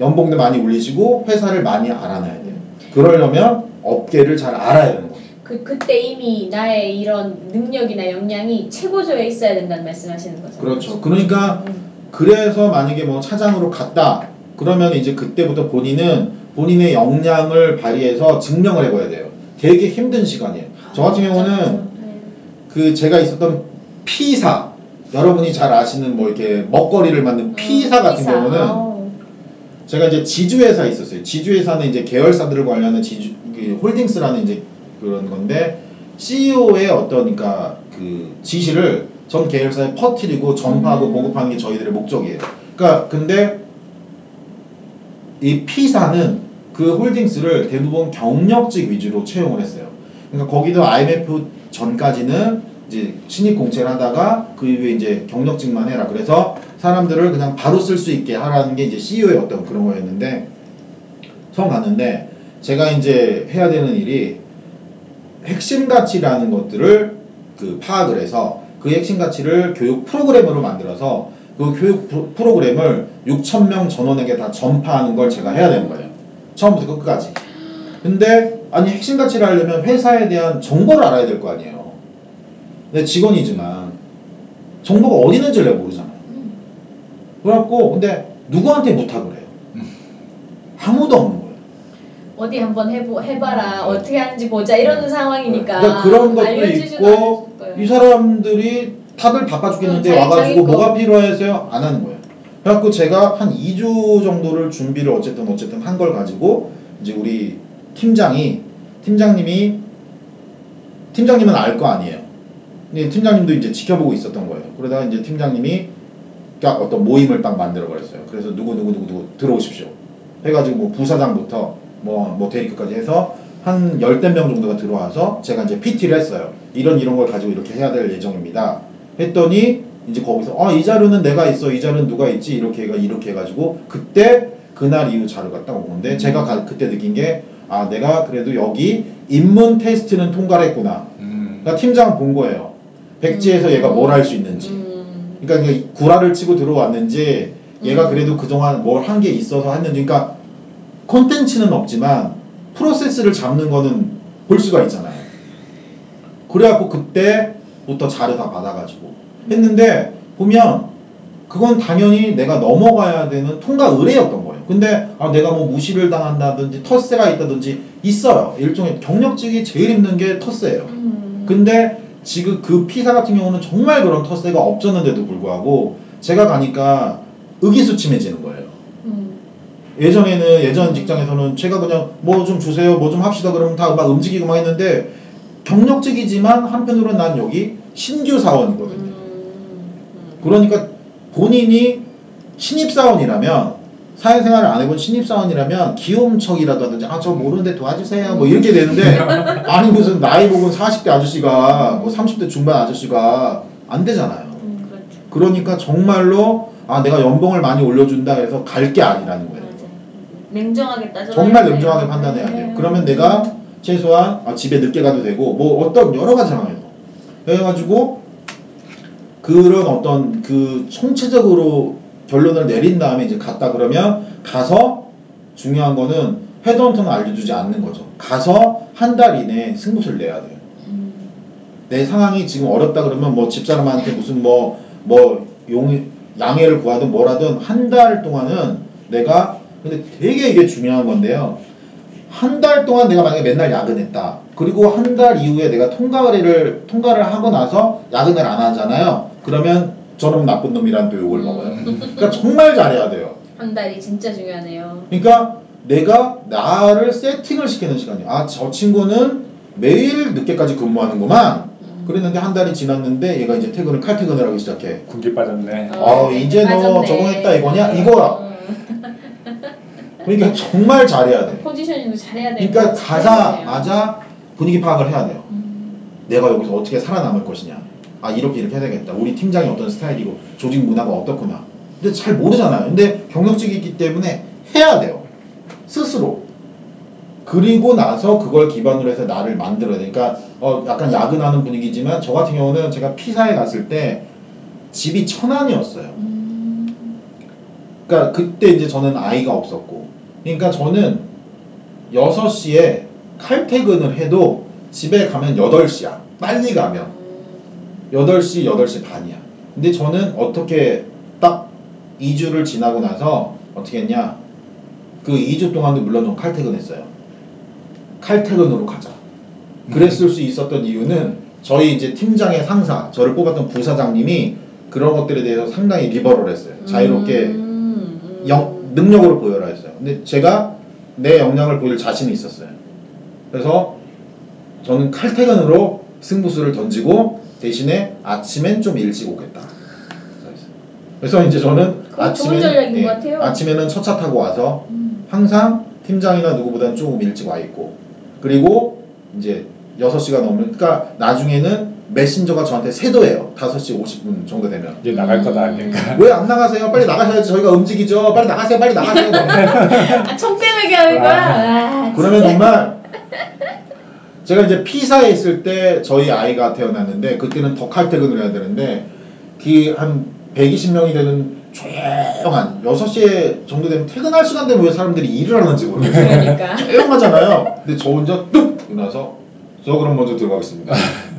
연봉도 많이 올리시고 회사를 많이 알아놔야 돼요. 그러려면 업계를 잘 알아야 되는 거예요. 그 그때 이미 나의 이런 능력이나 역량이 최고조에 있어야 된다는 말씀하시는 거죠. 그렇죠. 그러니까 음, 그래서 만약에 뭐 차장으로 갔다 그러면 이제 그때부터 본인은 본인의 역량을 발휘해서 증명을 해봐야 돼요. 되게 힘든 시간이에요. 저 같은 경우는 네. 그 제가 있었던 P사 여러분이 잘 아시는 뭐 이렇게 먹거리를 만든 같은 피사. 경우는 아우. 제가 이제 지주회사에 있었어요. 지주회사는 이제 계열사들을 관리하는 지주 그 홀딩스라는 이제 그런 건데 CEO의 어떤 그러니까 그 지시를 전 계열사에 퍼뜨리고 전파하고 음. 보급하는 게 저희들의 목적이에요. 그러니까 근데 이 P사는 그 홀딩스를 대부분 경력직 위주로 채용을 했어요. 그러니까 거기도 IMF 전까지는 이제 신입 공채를 하다가 그 이후에 이제 경력직만 해라. 그래서 사람들을 그냥 바로 쓸 수 있게 하라는 게 이제 CEO의 어떤 그런 거였는데 처음 갔는데 제가 이제 해야 되는 일이 핵심 가치라는 것들을 그 파악을 해서 그 핵심 가치를 교육 프로그램으로 만들어서 그 교육 프로- 프로그램을 6천 명 전원에게 다 전파하는 걸 제가 해야 되는 거예요. 처음부터 끝까지. 근데 아니 핵심 가치를 하려면 회사에 대한 정보를 알아야 될 거 아니에요. 내 직원이지만 정보가 어디 있는지를 내가 모르잖아요. 그래갖고 근데 누구한테 부탁을 해요? 아무도 없는 거예요. 어디 한번 해보 해봐라 어떻게 하는지 보자 이러는 상황이니까. 그러니까 그런 것도 있고. 이 사람들이 다들 바빠 죽겠는데 응, 자기- 와가지고. 뭐가 필요해서요? 안 하는 거예요. 그래갖고 제가 한 2주 정도를 준비를 어쨌든 어쨌든 한 걸 가지고 이제 우리 팀장이 팀장님이 팀장님은 알 거 아니에요. 근데 팀장님도 이제 지켜보고 있었던 거예요. 그러다가 이제 팀장님이 딱 어떤 모임을 딱 만들어 버렸어요. 그래서 누구 누구 누구 누구 들어오십시오. 해가지고 뭐 부사장부터 뭐, 뭐 대리급까지 해서 한 열댓 명 정도가 들어와서 제가 이제 PT를 했어요. 이런 이런 걸 가지고 이렇게 해야 될 예정입니다. 했더니 이제 거기서 아 이 자료는 내가 있어 이 자료는 누가 있지 이렇게 해가 이렇게 해가지고 그때 그날 이후 자료가 딱 온 건데 제가 가- 그때 느낀 게 아 내가 그래도 여기 입문 테스트는 통과를 했구나. 음. 그러니까 팀장은 본 거예요. 백지에서 얘가 뭘 할 수 있는지. 음, 그러니까 구라를 치고 들어왔는지 얘가 음. 그래도 그동안 뭘 한 게 있어서 했는지 그러니까 콘텐츠는 없지만 프로세스를 잡는 거는 볼 수가 있잖아요. 그래갖고 그때부터 자료 다 받아가지고 했는데 보면 그건 당연히 내가 넘어가야 되는 통과 의뢰였던 거예요. 근데 아 내가 뭐 무시를 당한다든지 텃세가 있다든지 있어요. 일종의 경력직이 제일 힘든 게 텃세예요. 음. 근데 지금 그 피사 같은 경우는 정말 그런 텃세가 없었는데도 불구하고 제가 가니까 의기소침해지는 거예요. 음. 예전에는 예전 직장에서는 제가 그냥 뭐 좀 주세요, 뭐 좀 합시다 그러면 다 막 움직이고 막 했는데 경력직이지만 한편으로는 난 여기 신규 사원이거든요. 음. 그러니까 본인이 신입 사원이라면 사회생활을 안 해본 신입 사원이라면 귀여움척이라도 하든지 아 저 모르는데 도와주세요 뭐 이렇게 되는데 아니 무슨 나이 먹은 40대 아저씨가 뭐 30대 중반 아저씨가 안 되잖아요. 음, 그렇죠. 그러니까 정말로 아 내가 연봉을 많이 올려준다 해서 갈 게 아니라는 거예요. 냉정하게 따져. 정말 냉정하게 판단해야 돼요. 그러면 내가 최소한 아, 집에 늦게 가도 되고 뭐 어떤 여러 가지 상황에서 그래가지고 그런 어떤 그 총체적으로 결론을 내린 다음에 이제 갔다 그러면 가서 중요한 거는 헤드헌터는 알려주지 않는 거죠. 가서 한 달 이내에 승부수를 내야 돼요. 음. 내 상황이 지금 어렵다 그러면 뭐 집사람한테 무슨 뭐 뭐 용 양해를 구하든 뭐라든 한 달 동안은 내가 근데 되게 이게 중요한 건데요. 한 달 동안 내가 만약에 맨날 야근했다. 그리고 한 달 이후에 내가 통과 의뢰를 통과를 하고 나서 야근을 안 하잖아요. 그러면 저놈 나쁜 놈이란 또 욕을 먹어요. 그러니까 정말 잘해야 돼요. 한 달이 진짜 중요하네요. 그러니까 내가 나를 세팅을 시키는 시간이야. 아, 저 친구는 매일 늦게까지 근무하는구만. 그랬는데 한 달이 지났는데 얘가 이제 퇴근을 칼퇴근을 하기 시작해. 군기 빠졌네. 어, 이제 너 빠졌네. 적응했다 이거냐? 이거야. 음. 그러니까 정말 잘해야 돼. 포지셔닝도 잘해야 되고. 그러니까. 가자마자 분위기 파악을 해야 돼요. 음. 내가 여기서 어떻게 살아남을 것이냐. 아, 이렇게 이렇게 해야 되겠다. 우리 팀장이 어떤 스타일이고 조직 문화가 어떻구나. 근데 잘 모르잖아요. 근데 경력직이 있기 때문에 해야 돼요. 스스로. 그리고 나서 그걸 기반으로 해서 나를 만들어야 돼. 그러니까 어, 약간 야근하는 분위기지만 저 같은 경우는 제가 피사에 갔을 때 집이 천안이었어요. 그러니까 그때 이제 저는 아이가 없었고. 그러니까 저는 6시에 칼퇴근을 해도 집에 가면 8시야. 빨리 가면. 8시, 8시 반이야. 근데 저는 어떻게 딱 2주를 지나고 나서 어떻게 했냐. 그 2주 동안도 물론 좀 칼퇴근했어요. 칼퇴근으로 가자. 그랬을 수 있었던 이유는 저희 이제 팀장의 상사, 저를 뽑았던 부사장님이 그런 것들에 대해서 상당히 리버럴했어요. 자유롭게 음, 음. 영, 능력으로 보여라 했어요. 근데 제가 내 역량을 보일 자신이 있었어요. 그래서 저는 칼퇴근으로 승부수를 던지고 대신에 아침엔 좀 일찍 오겠다. 그래서 이제 저는 것 같아요. 아침에는 첫 차 타고 와서 음. 항상 팀장이나 누구보다는 조금 일찍 와 있고 그리고 이제 6시가 넘으면 그러니까 나중에는 메신저가 저한테 세도해요. 5시 50분 정도 되면. 이제 나갈 거다 하니까. 왜 안 나가세요? 빨리 나가셔야지 저희가 움직이죠. 빨리 나가세요. 빨리 나가세요. 아, 청대매게 하는 거야? 아, 그러면 정말 제가 이제 피사에 있을 때 저희 아이가 태어났는데 그때는 더 칼퇴근을 해야 되는데 그한 120명이 되는 조용한 6시에 정도 되면 퇴근할 시간 되면 왜 사람들이 일을 하는지 모르겠어요. 그러니까. 조용하잖아요. 근데 저 혼자 뚝 일어나서 저 그럼 먼저 들어가겠습니다.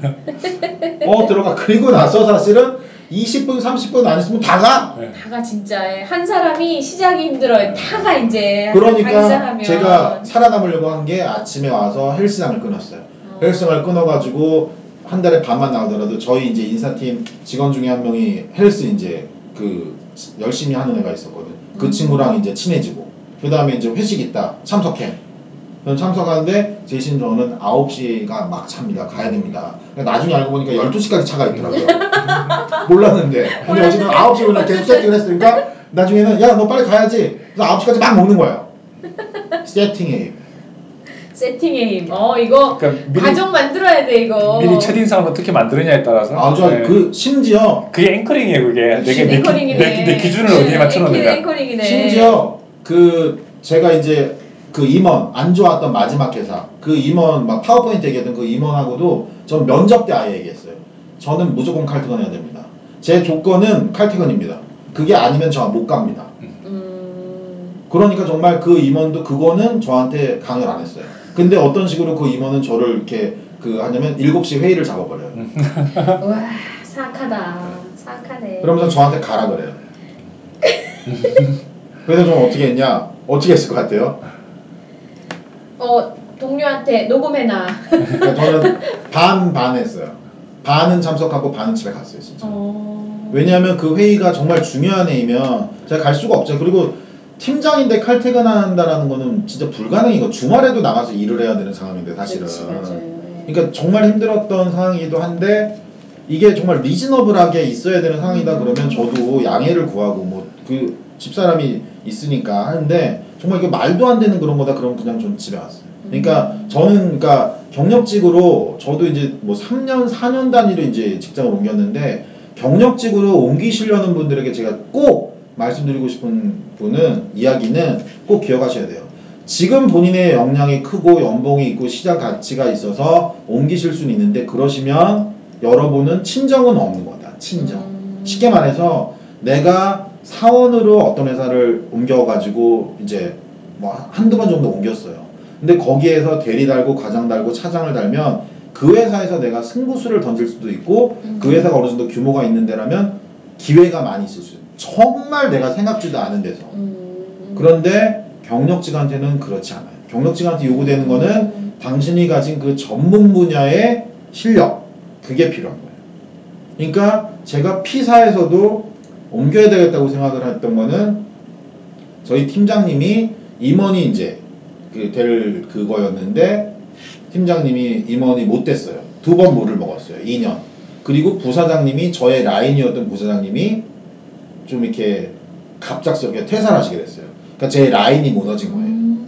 어 들어가 그리고 나서 사실은 20분 30분 안 있으면 다 가. 다가 진짜 한 사람이 시작이 힘들어요. 다가 이제 그러니까. 제가 살아남으려고 한 게 아침에 와서 헬스장을 끊었어요. 어. 헬스장을 끊어가지고 한 달에 반만 나오더라도 저희 이제 인사팀 직원 중에 한 명이 헬스 이제 그 열심히 하는 애가 있었거든. 그 음. 친구랑 이제 친해지고 그 다음에 이제 회식 있다 참석해. 참석하는데 대신 저는 9시가 막 찹니다. 가야 됩니다. 근데 나중에 알고 보니까 12시까지 차가 있더라고요. 몰랐는데. 근데 어쨌든 9시에 그냥 계속 세팅을 했으니까 나중에는 야 너 빨리 가야지. 그래서 9시까지 막 먹는 거예요. 세팅해. 세팅의 힘. 어 이거 그러니까 미리- 과정 만들어야 돼 이거. 미리 첫인상을 어떻게 만드느냐에 따라서 아주 네. 그 심지어 그게 앵커링이에요 그게 내게 내, 기, 앵커링이네. 내, 내 기준을 네, 어디에 맞춰놓느냐. 심지어 그 제가 이제 그 임원 안 좋았던 마지막 회사 그 임원 막 파워포인트 얘기하던 그 임원하고도 전 면접 때 아예 얘기했어요. 저는 무조건 칼퇴근 해야 됩니다. 제 조건은 칼퇴근입니다. 그게 아니면 저 못 갑니다. 음. 그러니까 정말 그 임원도 그거는 저한테 강요를 안 했어요. 근데 어떤 식으로 그 임원은 저를 이렇게 그 하냐면 7시 회의를 잡아버려요. 와 사악하다. 사악하네. 그러면서 저한테 가라 그래요. 그래서 좀 어떻게 했냐? 어떻게 했을 것 같아요? 어 동료한테 녹음해놔. 그러니까 저는 반 반 했어요. 반은 참석하고 반은 집에 갔어요, 진짜. 어. 왜냐하면 그 회의가 정말 중요한 회의면 제가 갈 수가 없죠. 그리고 팀장인데 칼퇴근한다라는 거는 진짜 불가능이고 주말에도 나가서 일을 해야 되는 상황인데 사실은. 맞아요. 네. 그러니까 정말 힘들었던 상황이기도 한데 이게 정말 리즈너블하게 있어야 되는 상황이다 그러면 저도 양해를 구하고 뭐 그 집사람이 있으니까 하는데 정말 이게 말도 안 되는 그런 거다 그러면 그냥 전 집에 갔어요. 그러니까 저는 그러니까 경력직으로 저도 이제 뭐 3년 4년 단위로 이제 직장을 옮겼는데 경력직으로 옮기시려는 분들에게 제가 꼭 말씀드리고 싶은 분은 이야기는 꼭 기억하셔야 돼요. 지금 본인의 역량이 크고 연봉이 있고 시장 가치가 있어서 옮기실 수는 있는데 그러시면 여러분은 친정은 없는 거다. 친정. 음. 쉽게 말해서 내가 사원으로 어떤 회사를 옮겨가지고 이제 뭐 한두 번 정도 옮겼어요. 근데 거기에서 대리 달고 과장 달고 차장을 달면 그 회사에서 내가 승부수를 던질 수도 있고 그 회사가 어느 정도 규모가 있는 데라면 기회가 많이 있을 수 있어요. 정말 내가 생각지도 않은 데서. 음. 그런데 경력직한테는 그렇지 않아요. 경력직한테 요구되는 거는 당신이 가진 그 전문 분야의 실력 그게 필요한 거예요. 그러니까 제가 피사에서도 옮겨야 되겠다고 생각을 했던 거는 저희 팀장님이 임원이 이제 그될 그거였는데 팀장님이 임원이 못 됐어요. 두 번 물을 먹었어요. 2년. 그리고 부사장님이 저의 라인이었던 부사장님이 좀 이렇게 갑작스럽게 퇴사하시게 됐어요. 그러니까 제 라인이 무너진 거예요. 음.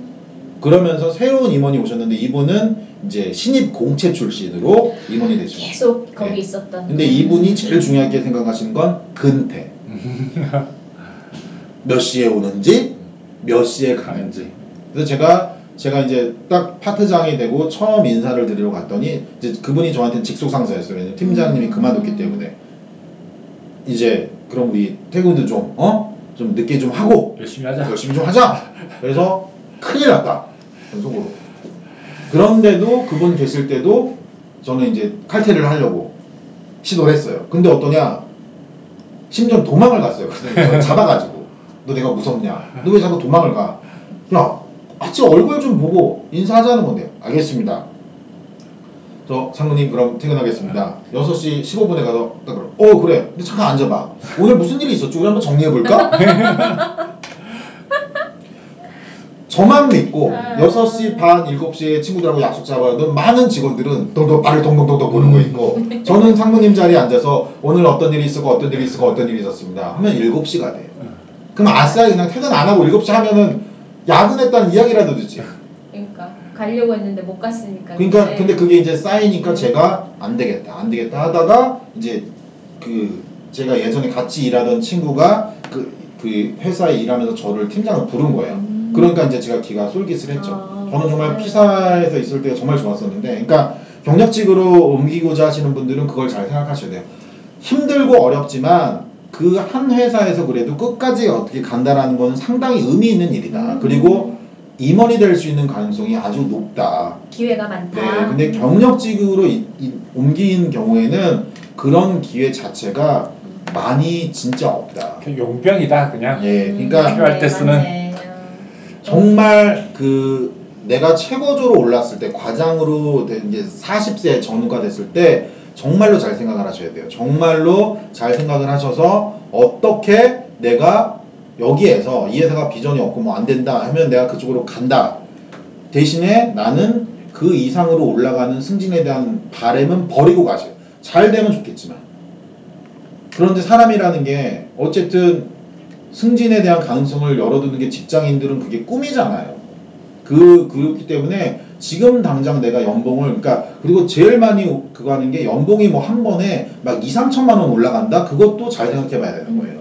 그러면서 새로운 임원이 오셨는데 이분은 이제 신입 공채 출신으로 임원이 되죠. 계속 거기 네. 있었던. 근데 이분이 제일 중요하게 생각하시는 건 근태. 몇 시에 오는지 몇 시에 가는지 그래서 제가 제가 이제 딱 파트장이 되고 처음 인사를 드리러 갔더니 이제 그분이 저한테는 직속 상사였어요. 왜냐면 팀장님이 그만뒀기 때문에 이제 그럼 우리 퇴근도 좀 어? 좀 늦게 좀 하고 열심히 하자. 열심히 좀 하자. 그래서 큰일 났다. 속으로. 그런데도 그분 계실 때도 저는 이제 칼퇴를 하려고 시도를 했어요. 근데 어떠냐? 심지어 도망을 갔어요. 그래서 잡아가지고 너 내가 무섭냐? 너 왜 자꾸 도망을 가? 야, 같이 얼굴 좀 보고 인사하자는 건데. 알겠습니다. 저 상무님 그럼 퇴근하겠습니다. 6시 15분에 가서 딱 그럼 어 그래. 근데 잠깐 앉아봐. 오늘 무슨 일이 있었지? 우리 한번 정리해 볼까? 저만 믿고 아. 6시 반 7시에 친구들하고 약속 잡아둔 많은 직원들은 동동 발을 동동동동 보르고 있고 저는 상무님 자리에 앉아서 오늘 어떤 일이 있었고 어떤 일이 있었고 어떤 일이 있었습니다 하면 7시가 돼요 그럼 아싸 그냥 퇴근 안 하고 7시 하면은 야근했다는 이야기라도 듣지 그러니까 가려고 했는데 못 갔으니까. 그러니까 네. 근데 그게 이제 쌓이니까 제가 안 되겠다 안 되겠다 하다가 이제 그 제가 예전에 같이 일하던 친구가 그, 그 회사에 일하면서 저를 팀장을 부른 거예요 음. 그러니까 이제 제가 기가 쏠깃을했죠 아, 저는 정말 네. 피사에서 있을 때가 정말 좋았었는데 그러니까 경력직으로 옮기고자 하시는 분들은 그걸 잘 생각하셔야 돼요 힘들고 어렵지만 그 한 회사에서 그래도 끝까지 어떻게 간다라는 건 상당히 의미 있는 일이다 음. 그리고 임원이 될 수 있는 가능성이 아주 높다 기회가 많다. 네, 근데 경력직으로 이- 이- 옮긴 경우에는 그런 기회 자체가 많이 진짜 없다. 그 용병이다 그냥. 예, 그러니까 필요할 때 쓰는. 정말 그 내가 최고조로 올랐을 때 과장으로 된 이제 40세 전후가 됐을 때 정말로 잘 생각을 하셔야 돼요. 정말로 잘 생각을 하셔서 어떻게 내가 여기에서 이 회사가 비전이 없고 뭐 안 된다 하면 내가 그쪽으로 간다. 대신에 나는 그 이상으로 올라가는 승진에 대한 바램은 버리고 가세요. 잘 되면 좋겠지만. 그런데 사람이라는 게 어쨌든 승진에 대한 가능성을 열어두는 게 직장인들은 그게 꿈이잖아요. 그, 그렇기 때문에 지금 당장 내가 연봉을, 그러니까, 그리고 제일 많이 그거 하는 게 연봉이 뭐 한 번에 막 2, 3천만 원 올라간다? 그것도 잘 생각해 봐야 되는 거예요.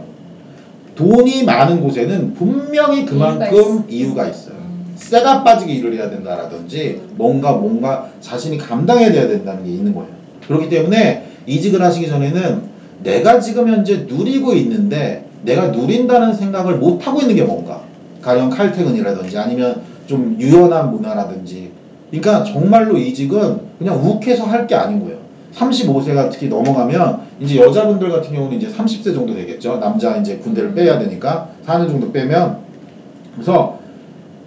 돈이 많은 곳에는 분명히 그만큼 이유가 있어요. 음. 쇠가 빠지게 일을 해야 된다라든지 뭔가 뭔가 자신이 감당해야 된다는 게 있는 거예요. 그렇기 때문에 이직을 하시기 전에는 내가 지금 현재 누리고 있는데 내가 누린다는 생각을 못 하고 있는 게 뭔가 가령 칼퇴근이라든지 아니면 좀 유연한 문화라든지 그러니까 정말로 이직은 그냥 욱해서 할 게 아닌 거예요. 35세가 특히 넘어가면 이제 여자분들 같은 경우는 이제 30세 정도 되겠죠. 남자 이제 군대를 빼야 되니까 4년 정도 빼면 그래서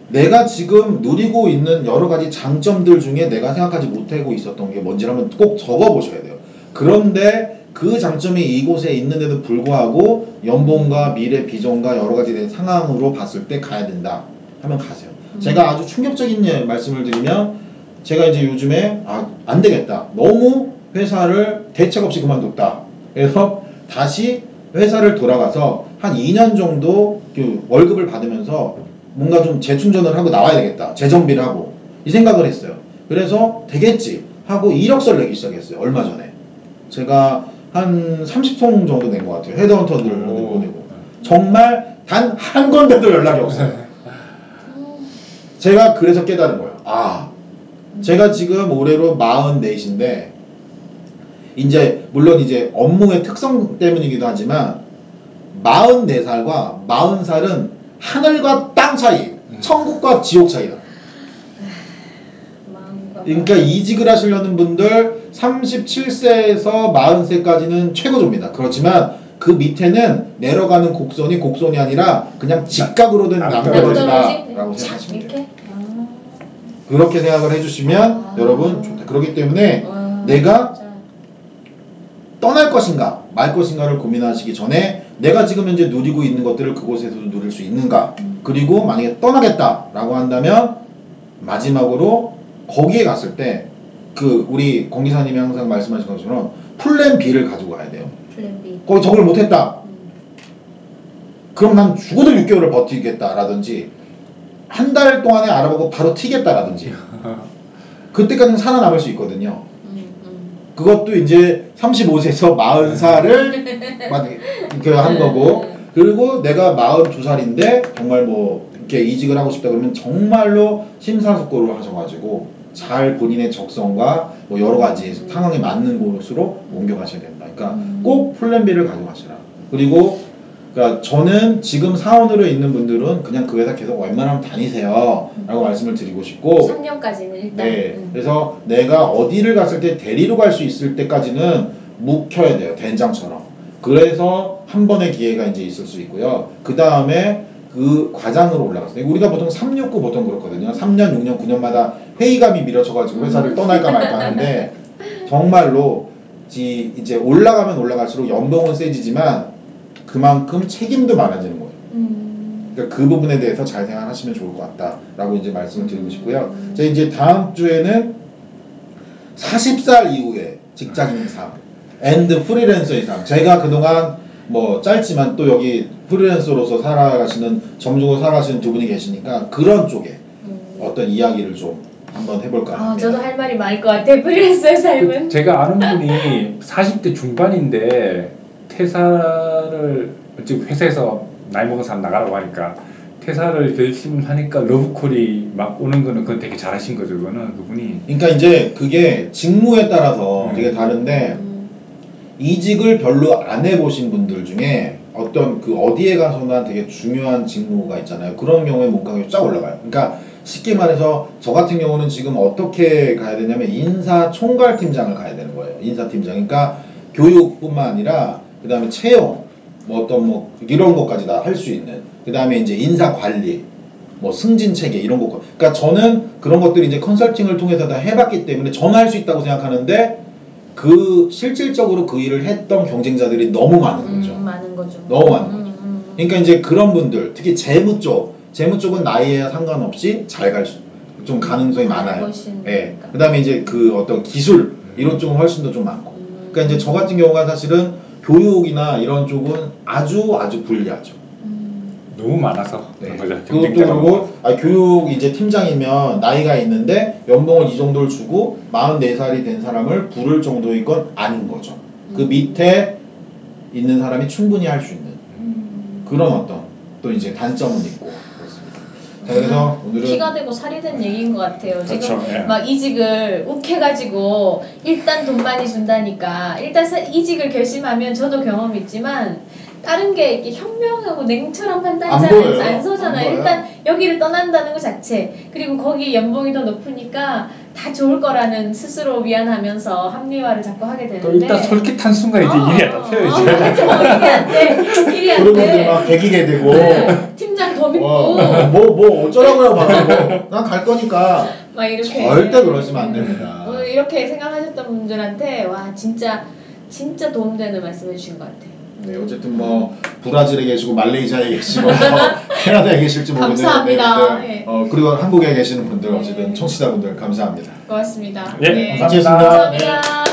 내가 지금 누리고 있는 여러 가지 장점들 중에 내가 생각하지 못하고 있었던 게 뭔지를 한번 꼭 적어 보셔야 돼요. 그런데 그 장점이 이곳에 있는데도 불구하고 연봉과 미래 비전과 여러 가지 된 상황으로 봤을 때 가야 된다 하면 가세요. 제가 아주 충격적인 예- 말씀을 드리면 제가 이제 요즘에 아, 안 되겠다. 너무 회사를 대책 없이 그만뒀다. 그래서 다시 회사를 돌아가서 한 2년 정도 그 월급을 받으면서 뭔가 좀 재충전을 하고 나와야 되겠다. 재정비를 하고 이 생각을 했어요. 그래서 되겠지 하고 이력서를 내기 시작했어요. 얼마 전에 제가 한 30통 정도 낸 것 같아요. 헤드헌터들을 오. 보내고 정말 단 한 건데도 연락이 없어요. 제가 그래서 깨달은 거예요. 아, 제가 지금 올해로 44인데, 이제, 물론 이제 업무의 특성 때문이기도 하지만, 44살과 40살은 하늘과 땅 차이, 천국과 지옥 차이다. 그러니까 이직을 하시려는 분들 37세에서 40세까지는 최고조입니다. 그렇지만 그 밑에는 내려가는 곡선이 곡선이 아니라 그냥 직각으로 된 낭떠러지다라고 생각하시면 돼요. 아. 그렇게 생각을 해주시면 아. 여러분 좋다. 그렇기 때문에 와, 내가 진짜. 떠날 것인가 말 것인가를 고민하시기 전에 내가 지금 현재 누리고 있는 것들을 그곳에서도 누릴 수 있는가 그리고 만약에 떠나겠다라고 한다면 마지막으로 거기에 갔을 때 그 우리 공기사님이 항상 말씀하신 것처럼 plan B를 가지고 가야 돼요. plan B. 거기 적응을 못했다. 음. 그럼 난 죽어도 6개월을 버티겠다라든지 한 달 동안에 알아보고 바로 튀겠다라든지 그때까지는 살아남을 수 있거든요. 음, 음. 그것도 이제 35세에서 40살을 그 한 거고 그리고 내가 42살인데 정말 뭐 이렇게 이직을 하고 싶다 그러면 정말로 심사숙고를 하셔가지고 잘 본인의 적성과 뭐 여러 가지 상황에 맞는 곳으로 옮겨가셔야 된다. 그러니까 꼭 플랜 B를 가져가시라. 그리고 그러니까 저는 지금 사원으로 있는 분들은 그냥 그 회사 계속 웬만하면 다니세요. 라고 말씀을 드리고 싶고 3년까지는 일단 네. 음. 그래서 내가 어디를 갔을 때 대리로 갈 수 있을 때까지는 묵혀야 돼요. 된장처럼. 그래서 한 번의 기회가 이제 있을 수 있고요. 그 다음에 그 과장으로 올라갔어요. 우리가 보통 369 보통 그렇거든요. 3년, 6년, 9년마다 회의감이 밀어쳐가지고 회사를 떠날까 말까 하는데 정말로 지- 이제 올라가면 올라갈수록 연봉은 세지지만 그만큼 책임도 많아지는 거예요. 음. 그러니까 그 부분에 대해서 잘 생각하시면 좋을 것 같다라고 이제 말씀을 드리고 싶고요. 자 이제 다음 주에는 40살 이후에 직장인 삶, and 프리랜서의 삶. 제가 그동안 뭐 짧지만 또 여기 프리랜서로서 살아가시는 점주로 살아가시는 두 분이 계시니까 그런 쪽에 음. 어떤 이야기를 좀 한번 해볼까 아, 합니다. 저도 할 말이 많을 것 같아요. 프리랜서의 삶은. 그 제가 아는 분이 40대 중반인데 퇴사를 즉 회사에서 나이 먹은 사람 나가라고 하니까 퇴사를 결심하니까 러브콜이 막 오는 거는 그건 되게 잘하신 거죠. 그거는 그분이 그러니까 이제 그게 직무에 따라서 음. 되게 다른데 음. 이직을 별로 안 해보신 분들 중에 어떤 그 어디에 가서나 되게 중요한 직무가 있잖아요. 그런 경우에 몸값이 쫙 올라가요. 그러니까 쉽게 말해서 저 같은 경우는 지금 어떻게 가야 되냐면 인사 총괄팀장을 가야 되는 거예요. 인사팀장. 그러니까 교육뿐만 아니라 그 다음에 채용, 뭐 어떤 뭐 이런 것까지 다 할 수 있는. 그 다음에 이제 인사 관리, 뭐 승진 체계 이런 것. 그러니까 저는 그런 것들이 이제 컨설팅을 통해서 다 해봤기 때문에 저는 할 수 있다고 생각하는데 그 실질적으로 그 일을 했던 경쟁자들이 너무 많은 거죠. 음, 많은 거죠. 너무 많은 음, 음. 그러니까 이제 그런 분들, 특히 재무 쪽, 재무 쪽은 나이에 상관없이 잘갈 수, 좀 가능성이 많아요. 훨씬 예. 그러니까. 그다음에 이제 그 어떤 기술 이런 쪽은 훨씬 더 좀 많고. 음. 그러니까 이제 저 같은 경우가 사실은 교육이나 이런 쪽은 아주 아주 불리하죠. 음. 너무 많아서 네. 그것도 그러고 아, 교육 이제 팀장이면 나이가 있는데 연봉을 이 정도를 주고 44살이 된 사람을 부를 정도의 건 아닌 거죠. 그 음. 밑에 있는 사람이 충분히 할 수 있는 음. 그런 어떤 또 이제 단점은 있고 자 그래서 오늘은 피가 되고 살이 된 얘기인 것 같아요. 지금 그렇죠. 예. 막 이직을 욱해가지고 일단 돈 많이 준다니까 일단 사- 이직을 결심하면 저도 경험 있지만 다른 게 이렇게 현명하고 냉철한 판단이 안. 안 서잖아요. 안. 일단 여기를 떠난다는 것 자체 그리고 거기 연봉이 더 높으니까 다 좋을 거라는 스스로 위안하면서 합리화를 자꾸 하게 또 되는데 일단 솔깃한 순간 이제 어, 일이 안 어, 잡혀요. 어, 이제. 맞아. 일이 안 돼. 일이 안 그러고 이제 돼. 막 개기게 되고 팀장 더 믿고 뭐뭐 뭐 어쩌라고요 막난갈 거니까 막 이렇게 절대 그러시면 안 됩니다. 오늘 이렇게 생각하셨던 분들한테 와 진짜 진짜 도움되는 말씀해 주신 것 같아요. 네 어쨌든 뭐 브라질에 계시고 말레이시아에 계시고 뭐 캐나다에 계실지 모르는 감사합니다. 네, 예. 어 그리고 한국에 계시는 분들 네. 어쨌든 청취자분들 감사합니다. 고맙습니다. 예, 네. 감사합니다. 감사합니다. 감사합니다.